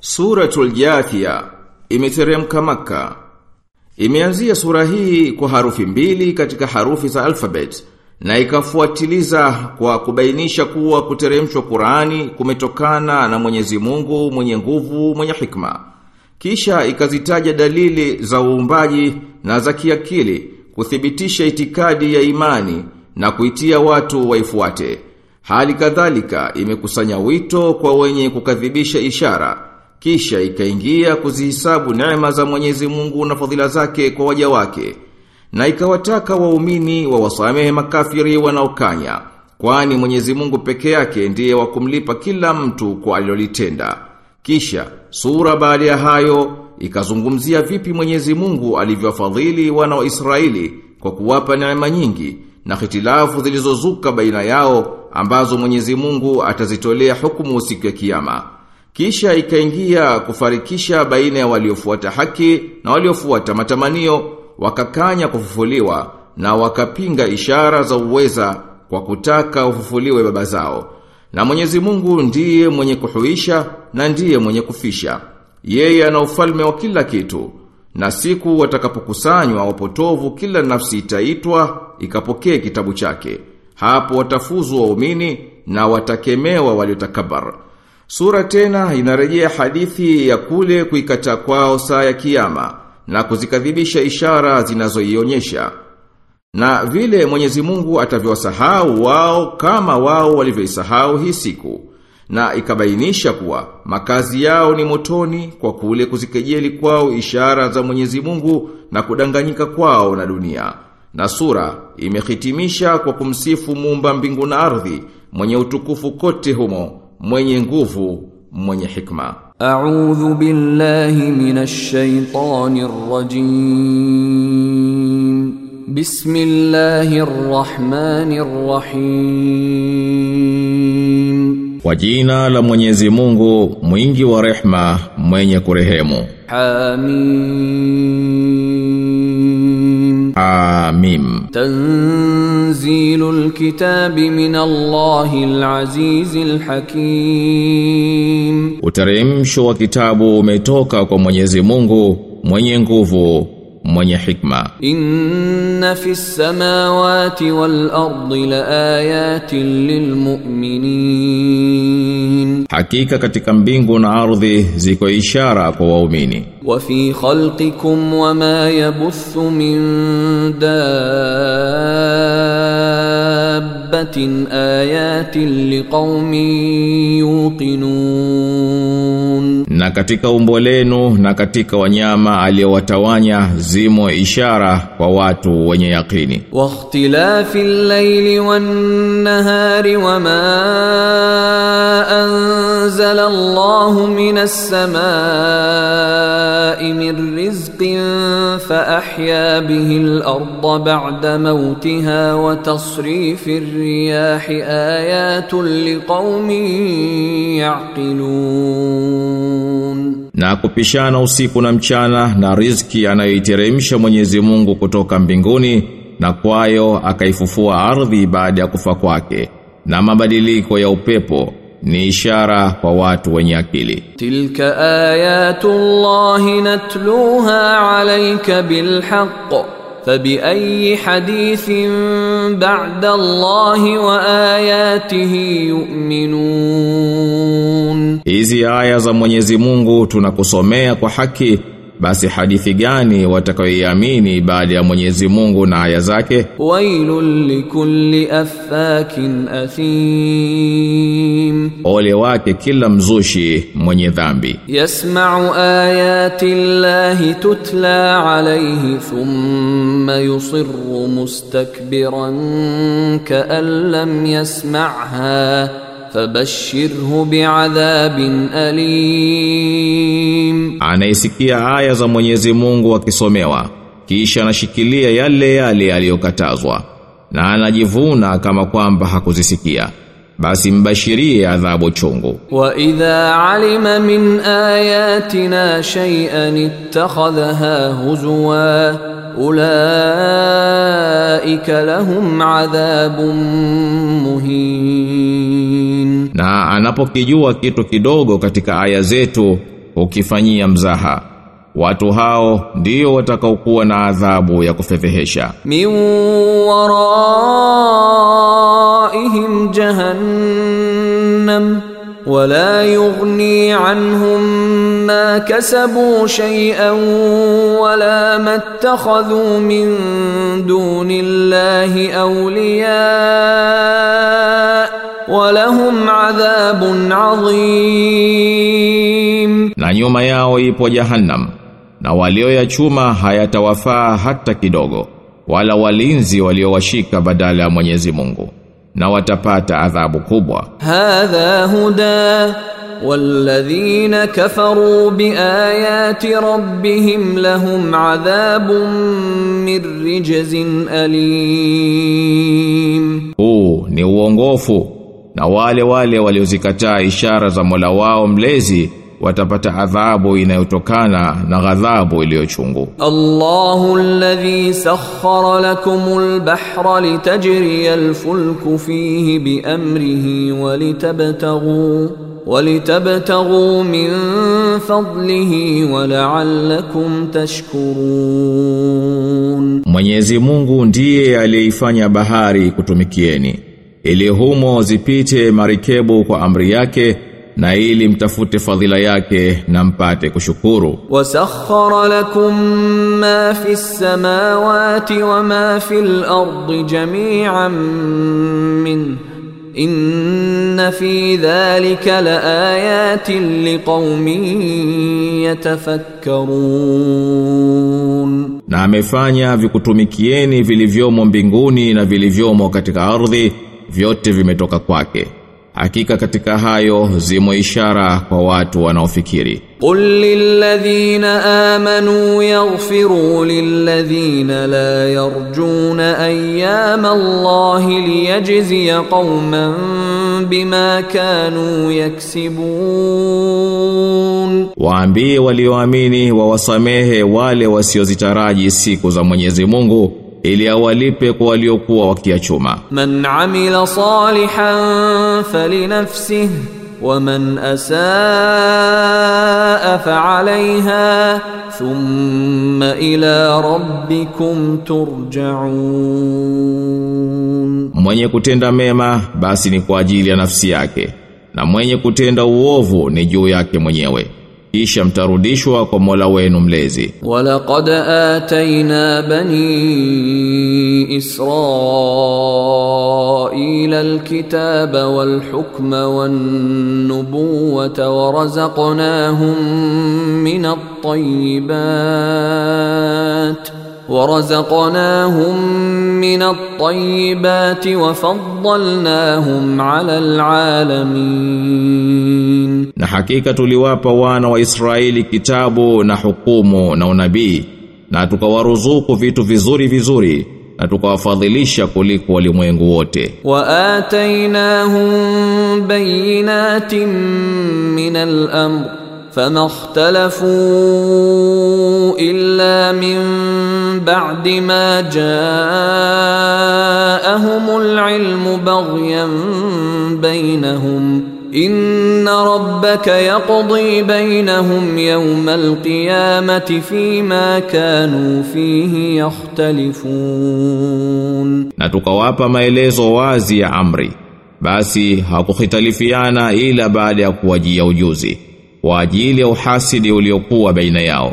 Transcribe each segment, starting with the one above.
Suratul Jathia imeteremka maka Imeanzia sura hii kwa harufi mbili katika harufi za alfabet na ikafuatiliza kwa kubainisha kuwa kuteremshwa Qur'ani kumetokana na Mwenyezi Mungu mwenye nguvu mwenye hikma. Kisha ikazitaja dalili za uumbaji na za kiakili kuthibitisha itikadi ya imani na kuitia watu waifuate. Hali kadhalika imekusanya wito kwa wenye kukadhibisha ishara. Kisha ikaingia kuzihisabu neema za Mwenyezi Mungu na fadhila zake kwa waja wake. Na ikawataka waumini wa wasamehe makafiri wanaokanya. Kwani Mwenyezi Mungu peke yake ndiye wa kumlipa kila mtu kwa alilolitenda. Kisha sura baada ya hayo ikazungumzia vipi Mwenyezi Mungu alivyowafadhili wana wa Israeli kwa kuwapa neema nyingi na hitilafu zilizozuka baina yao ambazo Mwenyezi Mungu atazitolea hukumu siku ya kiyama. Kisha ikaingia kufarikisha baina ya waliofuata haki na waliofuata matamanio, wakakanya kufufuliwa na wakapinga ishara za uweza kwa kutaka ufufuliwe baba zao. Na Mwenyezi Mungu ndiye mwenye kuhuisha na ndiye mwenye kufisha. Yeye ana ufalme wa kila kitu. Na siku watakapokusanywa wapotovu kila nafsi itaitwa ikapokee kitabu chake. Hapo watafuzu waumini na watakemewa waliotakabar. Sura tena inarejea hadithi ya kule kuikata kwao saa ya kiyama na kuzikadhibisha ishara zinazoionyesha. Na vile Mwenyezi Mungu atavyowasahau wao kama wao walivyoisahau hii siku. Na ikabainisha kuwa makazi yao ni motoni kwa kule kuzikejeli kwao ishara za Mwenyezi Mungu na kudanganyika kwao na dunia. Na sura imehitimisha kwa kumsifu muumba mbingu na ardhi mwenye utukufu kote humo, mwenye nguvu mwenye hikma. A'udhu billahi minash shaitanir rajim. Bismillahir rahmanir rahim. Kwa jina la Mwenyezi Mungu mwingi wa rehma mwenye kurehemu. Hamim Amim. Tanzilul kitabi min Allahil azizil hakim. Uteremsho wa kitabu umetoka kwa Mwenyezi Mungu mwenye nguvu mwenye hikma. Inna fis samawati wal ardi laayatin lilmu'minin hakika katika mbingu na ardhi ziko ishara kwa waumini. Wa fi khalqikum wama yabuthu min daa دابة آيات لقوم يوقنون Na katika umbo lenu na katika wanyama aliyowatawanya zimo ishara kwa watu wenye yakini. واختلاف الليل anzala Allahu minas samaa'i min rizqin fa ahya bihi al-ardha ba'da mawtiha wa tasrifir riyahi na kupishana usiku na mchana na rizki anayoiteremsha Mwenyezi Mungu kutoka mbinguni na kwayo akaifufua ardhi baada ya kufa kwake na mabadiliko ya upepo ni ishara kwa watu wenye akili. Tilka ayatullahi natluha alayka bilhaq fabi ayi hadithin ba'da Allahi wa ayatihi yu'minun, hizi aya za Mwenyezi Mungu tunakusomea kwa haki basi hadithi gani watakayoiamini baada ya Mwenyezi Mungu na aya zake? Wailul likulli affakin athim, ole wake kila mzushi mwenye dhambi. Yasma'u ayati llahi tutla alayhi thumma yusirru mustakbiran ka'an lam yasma'ha fabashirhu biadhabin alim, anaisikia aya za Mwenyezi Mungu akisomewa kisha anashikilia yale yale aliyokatazwa na anajivuna kama kwamba hakuzisikia. Basi mbashirie adhabu chungu. Wa idha alima min ayatina shay'an ittakhadhaha huzwa ulaika lahum adhabun muhin na anapokijua kitu kidogo katika aya zetu ukifanyia mzaha. Watu hao ndio watakaokuwa na adhabu ya kufedhehesha. Min waraihim jahannam wala yughni anhum ma kasabu shay'an wala mattakhadhu min dunillahi awliya الله اولياء ولهم عذاب عظيم na nyuma yao ipo jahannam na walioyachuma hayatawafaa hata kidogo wala walinzi waliowashika badala ya Mwenyezi Mungu na watapata adhabu kubwa هذا هدى والذين كفروا بآيات ربهم لهم عذاب من رجز أليم huu ni uongofu na wale wale waliozikataa ishara za Mola wao mlezi watapata adhabu inayotokana na ghadhabu iliyochungu. Allahu alladhi sakhkhara lakumul bahra litajriya alfulku fihi bi amrihi wa min fadlihi wa tashkurun. Mwenyezi Mungu ndiye aliyeifanya bahari kutumikieni ili humo zipite marikebu kwa amri yake na ili mtafute fadhila yake na mpate kushukuru. Wasakhkhara lakum ma fi samawati wa ma fi ardi jami'an min inna fi dhalika laayatin liqaumin yatafakkarun, na amefanya vikutumikieni vilivyomo mbinguni na vilivyomo katika ardhi vyote vimetoka kwake Hakika katika hayo zimo ishara kwa watu wanaofikiri. Qul lilladhina amanu yaghfiru lilladhina la yarjuna ayyama Allahi liyajziya qauman bima kanu yaksibun. Waambie walioamini wawasamehe wale wasiozitaraji siku za Mwenyezi Mungu ili awalipe kwa waliokuwa wakiachuma من عمل صالحا فلنفسه ومن أساء فعليها ثم إلى ربكم ترجعون mwenye kutenda mema basi ni kwa ajili ya nafsi yake na mwenye kutenda uovu ni juu yake mwenyewe kisha mtarudishwa kwa Mola wenu mlezi. Walaqad atayna bani Israila alkitaba walhukma wannubuwata warazaqnahum min at-tayyibat ورزقناهم من الطيبات وفضلناهم على العالمين na hakika tuliwapa wana wa Israeli kitabu na hukumu na unabii na tukawaruzuku vitu vizuri vizuri na tukawafadhilisha kuliko walimwengu wote وآتيناهم بينات من الأمر فما اختلفوا إلا من بعد ما جاءهم العلم بغيا بينهم إن ربك يقضي بينهم يوم القيامة فيما كانوا فيه يختلفون. نتوكواب ما إليزو وازي يا عمري باسي هاكو ختلفيانا إلا بعد أكو وجي وجوزي وجيلي وحاسدي وليقوة بين ياو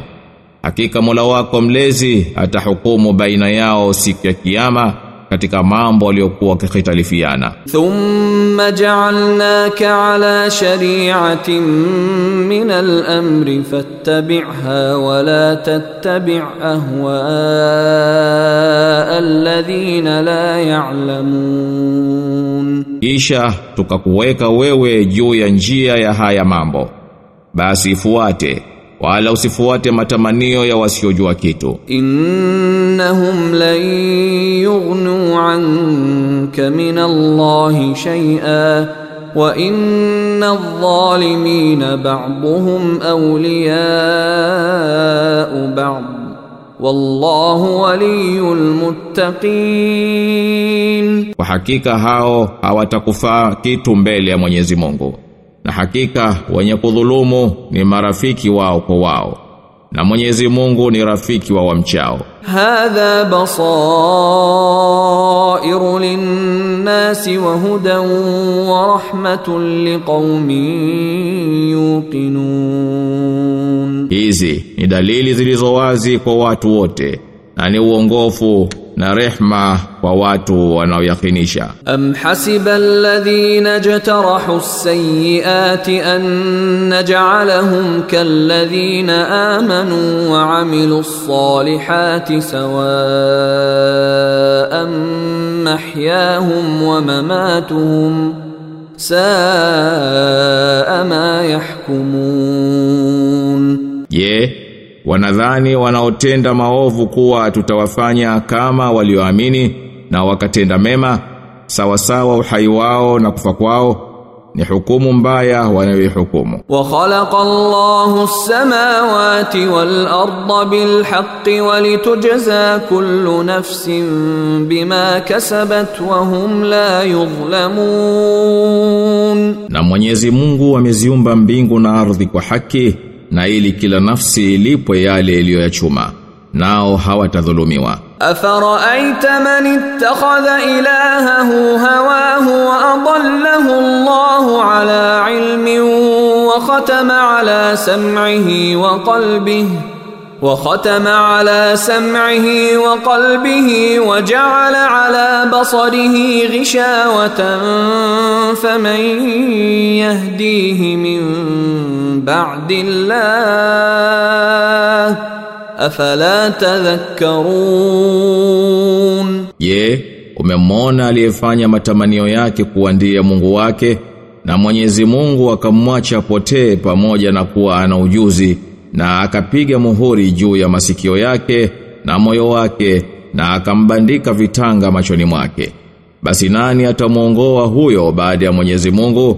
Hakika Mola wako mlezi atahukumu baina yao siku ya kiyama katika mambo aliyokuwa wakihitalifiana. Thumma ja'alnaka ala shari'atin min al-amri fattabi'ha wa la tattabi' ahwa'a alladhina la ya'lamun. Kisha tukakuweka wewe juu ya njia ya haya mambo. Basi ifuate wala usifuate matamanio ya wasiojua kitu. Innahum lan yughnu anka min allah shay'a wa inna adh-dhalimina ba'dhum awliya'u ba'd wallahu waliyul muttaqin. Kwa hakika hao hawatakufaa kitu mbele ya Mwenyezi Mungu na hakika wenye kudhulumu ni marafiki wao kwa wao na Mwenyezi Mungu ni rafiki wa wamchao. Hadha basairu linnasi wa hudan wa rahmatun liqaumin yuqinun, hizi ni dalili zilizo wazi kwa watu wote na ni uongofu na rehma kwa watu wanaoyakinisha أم حسب الذين اجترحوا السيئات أن نجعلهم كالذين آمنوا وعملوا الصالحات سواء محياهم ومماتهم ساء ما يحكمون Je, wanadhani wanaotenda maovu kuwa tutawafanya kama walioamini na wakatenda mema sawasawa uhai wao na kufa kwao ni hukumu mbaya wanayoihukumu. Wa khalaqa Allahu as-samawati wal arda bil haqqi wa kullu nafsin bima kasabat wa hum la yudhlamun. Na Mwenyezi Mungu ameziumba mbingu na ardhi kwa haki na ili kila nafsi ilipwe yale iliyoyachuma nao hawatadhulumiwa أفرأيت من اتخذ إلهه هواه وأضله الله على علم وختم على سمعه وقلبه وختم على سمعه وقلبه وجعل على بصره غشاوة فمن يهديه من بعد الله أفلا تذكرون Je, umemwona aliyefanya matamanio yake kuwa ndiye Mungu wake na Mwenyezi Mungu akamwacha potee pamoja na kuwa ana ujuzi na akapiga muhuri juu ya masikio yake na moyo wake na akambandika vitanga machoni mwake. Basi nani atamuongoa huyo baada ya Mwenyezi Mungu?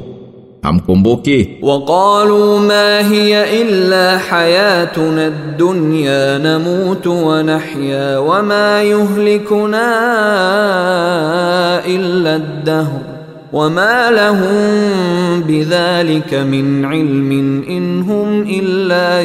Hamkumbuki? Waqalu ma hiya illa hayatuna ad-dunya namutu wa nahya wa ma yuhlikuna illa ad-dahr wama lahum bidhalika min ilmin in hum illa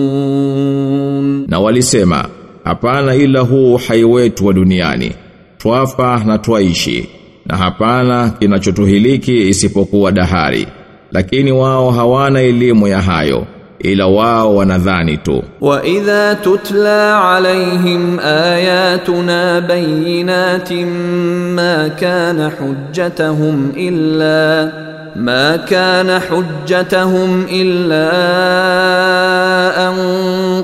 yadhunnun na walisema hapana ila huu hai wetu wa duniani. Twafa na twaishi. Na hapana kinachotuhiliki isipokuwa dahari. Lakini wao hawana elimu ya hayo. Ila wao wanadhani tu. وإذا تتلى عليهم آياتنا بينات ما كان حجتهم إلا ما كان حجتهم إلا أن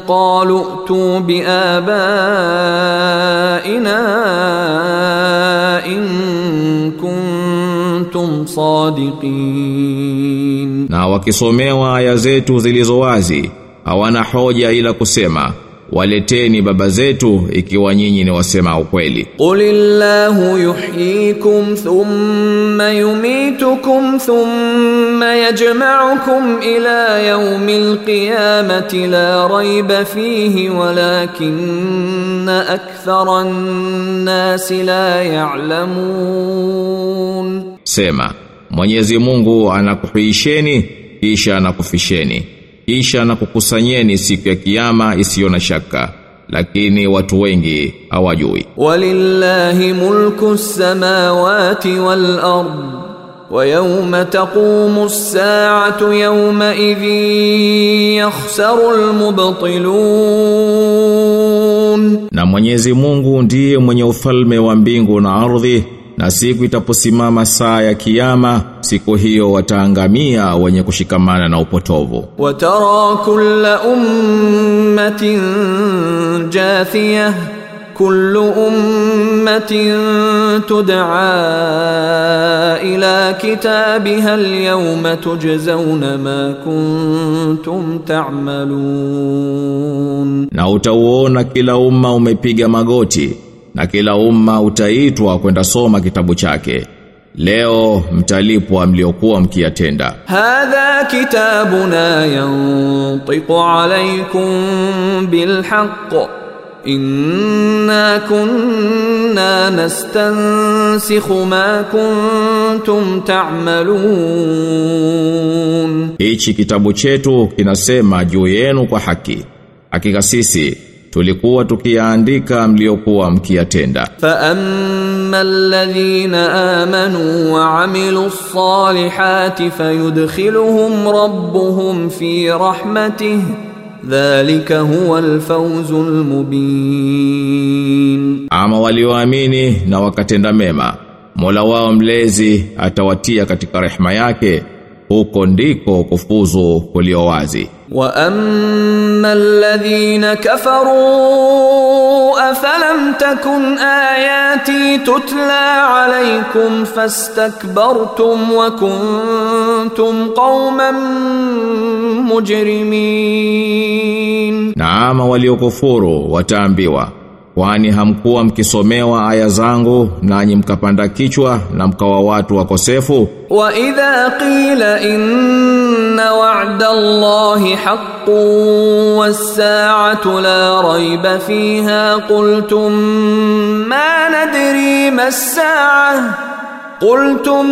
قالوا ائتوا بآبائنا إن كنتم صادقين na wakisomewa aya zetu zilizowazi hawana hoja ila kusema waleteni baba zetu ikiwa nyinyi ni wasema ukweli. Qulillahu yuhyikum thumma yumitukum thumma yajma'ukum ila yawmil qiyamati la rayba fihi walakinna aktharan nasi la ya'lamun. Sema Mwenyezi Mungu anakuhuisheni kisha anakufisheni kisha anakukusanyeni siku ya kiyama isiyo na shaka lakini watu wengi hawajui. ولله ملك السماوات والأرض ويوم تقوم الساعة يومئذ يخسر المبطلون Na Mwenyezi Mungu ndiye mwenye ufalme wa mbingu na ardhi na siku itaposimama saa ya kiyama siku hiyo wataangamia wenye kushikamana na upotovu. Watara kulla ummatin jathiyah kullu ummatin tud'a ila kitabiha al-yawma tujzauna ma kuntum ta'malun. Na utauona kila umma umepiga magoti na kila umma utaitwa kwenda soma kitabu chake. Leo mtalipwa mliokuwa mkiyatenda. Hadha kitabuna yantiqu alaykum bilhaqq inna kunna nastansikhu ma kuntum ta'malun. Hichi kitabu chetu kinasema juu yenu kwa haki. Hakika sisi tulikuwa tukiaandika mliokuwa mkiyatenda. Fa ammalladhina amanu wa amilus salihati fayudkhiluhum rabbuhum fi rahmatihi dhalika huwa alfawzul mubin ama walioamini na wakatenda mema Mola wao mlezi atawatia katika rehema yake huko ndiko kufuzu kulio wazi. واما الذين كفروا افلم تكن اياتي تتلى عليكم فاستكبرتم وكنتم قوما مجرمين. ama waliokufuru wataambiwa, Kwani hamkuwa mkisomewa aya zangu nanyi mkapanda kichwa na mkawa watu wakosefu? Wa idha qila inna wa'da Allahi haqqun was-sa'atu la rayba fiha qultum ma nadri mas-sa'ah. قلتم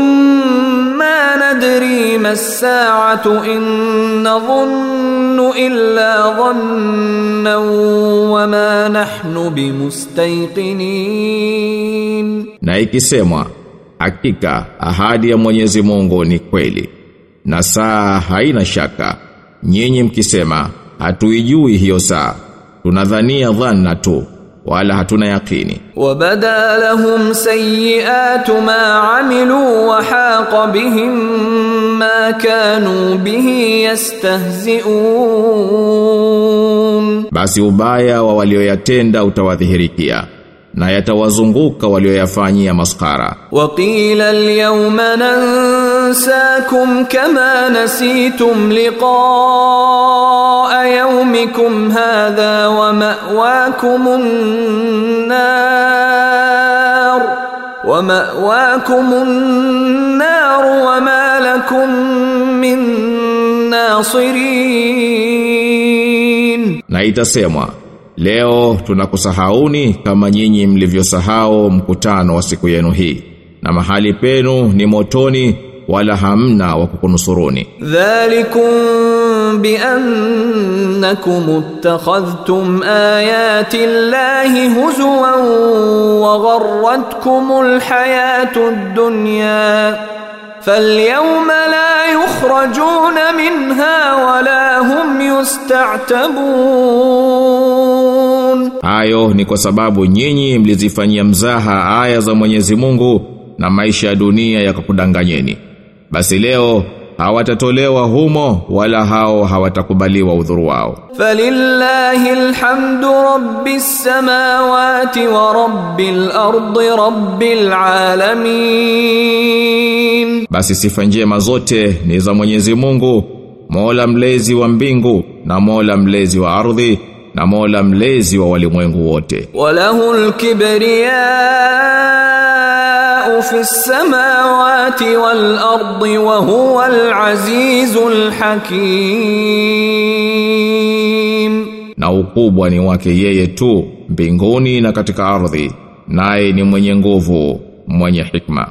ما ندري ما الساعه ان نظن الا ظنا وما نحن بمستيقنين na ikisemwa hakika ahadi ya Mwenyezi Mungu ni kweli na saa haina shaka nyinyi mkisema hatuijui hiyo saa tunadhania dhanna tu wala hatuna yaqini. Wabada lahum sayiatu ma amilu wa haqa bihim ma kanu bihi yastahzi'un. Basi ubaya wa walioyatenda utawadhihirikia na yatawazunguka walioyafanyia maskara waqila alyawma nansakum kama nasitum liqaa. يومكم هذا ومأواكم النار ومأواكم النار وما لكم من ناصرين na itasemwa leo tunakusahauni kama nyinyi mlivyosahau mkutano wa siku yenu hii na mahali penu ni motoni wala hamna wa kukunusuruni ذلكم بأنكم اتخذتم آيات الله هزوا وغرتكم الحياة الدنيا فاليوم لا يخرجون منها ولا هم يستعتبون hayo ni kwa sababu nyinyi mlizifanyia mzaha aya za Mwenyezi Mungu na maisha ya dunia yakakudanganyeni basi leo hawatatolewa humo wala hao hawatakubaliwa udhuru wao. Falillahi alhamdu rabbis samawati wa rabbil ardi rabbil alamin. Basi sifa njema zote ni za Mwenyezi Mungu Mola mlezi wa mbingu na Mola mlezi wa ardhi na Mola mlezi wa walimwengu wote. Walahul kibriya fi samawati wal ardi wa huwa al azizul hakim, na ukubwa ni wake yeye tu mbinguni na katika ardhi, naye ni mwenye nguvu mwenye hikma.